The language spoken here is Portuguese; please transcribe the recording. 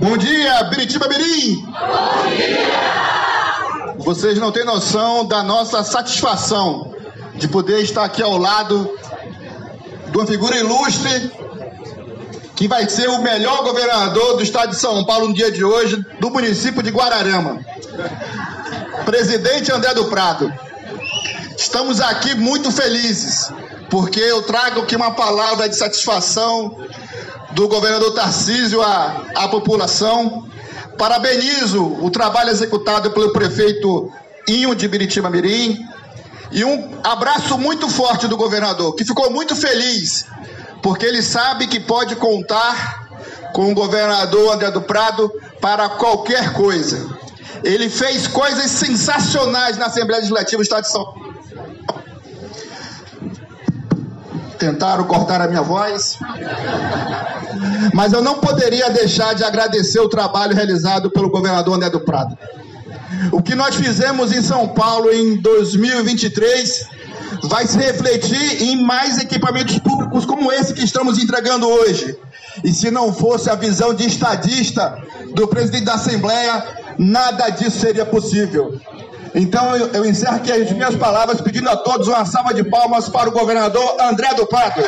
Bom dia, Biritiba Mirim! Bom dia! Vocês não têm noção da nossa satisfação de poder estar aqui ao lado de uma figura ilustre que vai ser o melhor governador do estado de São Paulo no dia de hoje, do município de Guararama. Presidente André do Prado. Estamos aqui muito felizes, porque eu trago aqui uma palavra de satisfação do governador Tarcísio à, à população. Parabenizo o trabalho executado pelo prefeito Inho de Biritiba Mirim. E um abraço muito forte do governador, que ficou muito feliz, porque ele sabe que pode contar com o governador André do Prado para qualquer coisa. Ele fez coisas sensacionais na Assembleia Legislativa do Estado de São Paulo. Tentaram cortar a minha voz. Mas eu não poderia deixar de agradecer o trabalho realizado pelo governador André do Prado. O que nós fizemos em São Paulo em 2023 vai se refletir em mais equipamentos públicos como esse que estamos entregando hoje. E se não fosse a visão de estadista do presidente da Assembleia, nada disso seria possível. Então eu, eu encerro aqui as minhas palavras pedindo a todos uma salva de palmas para o governador André do Prado.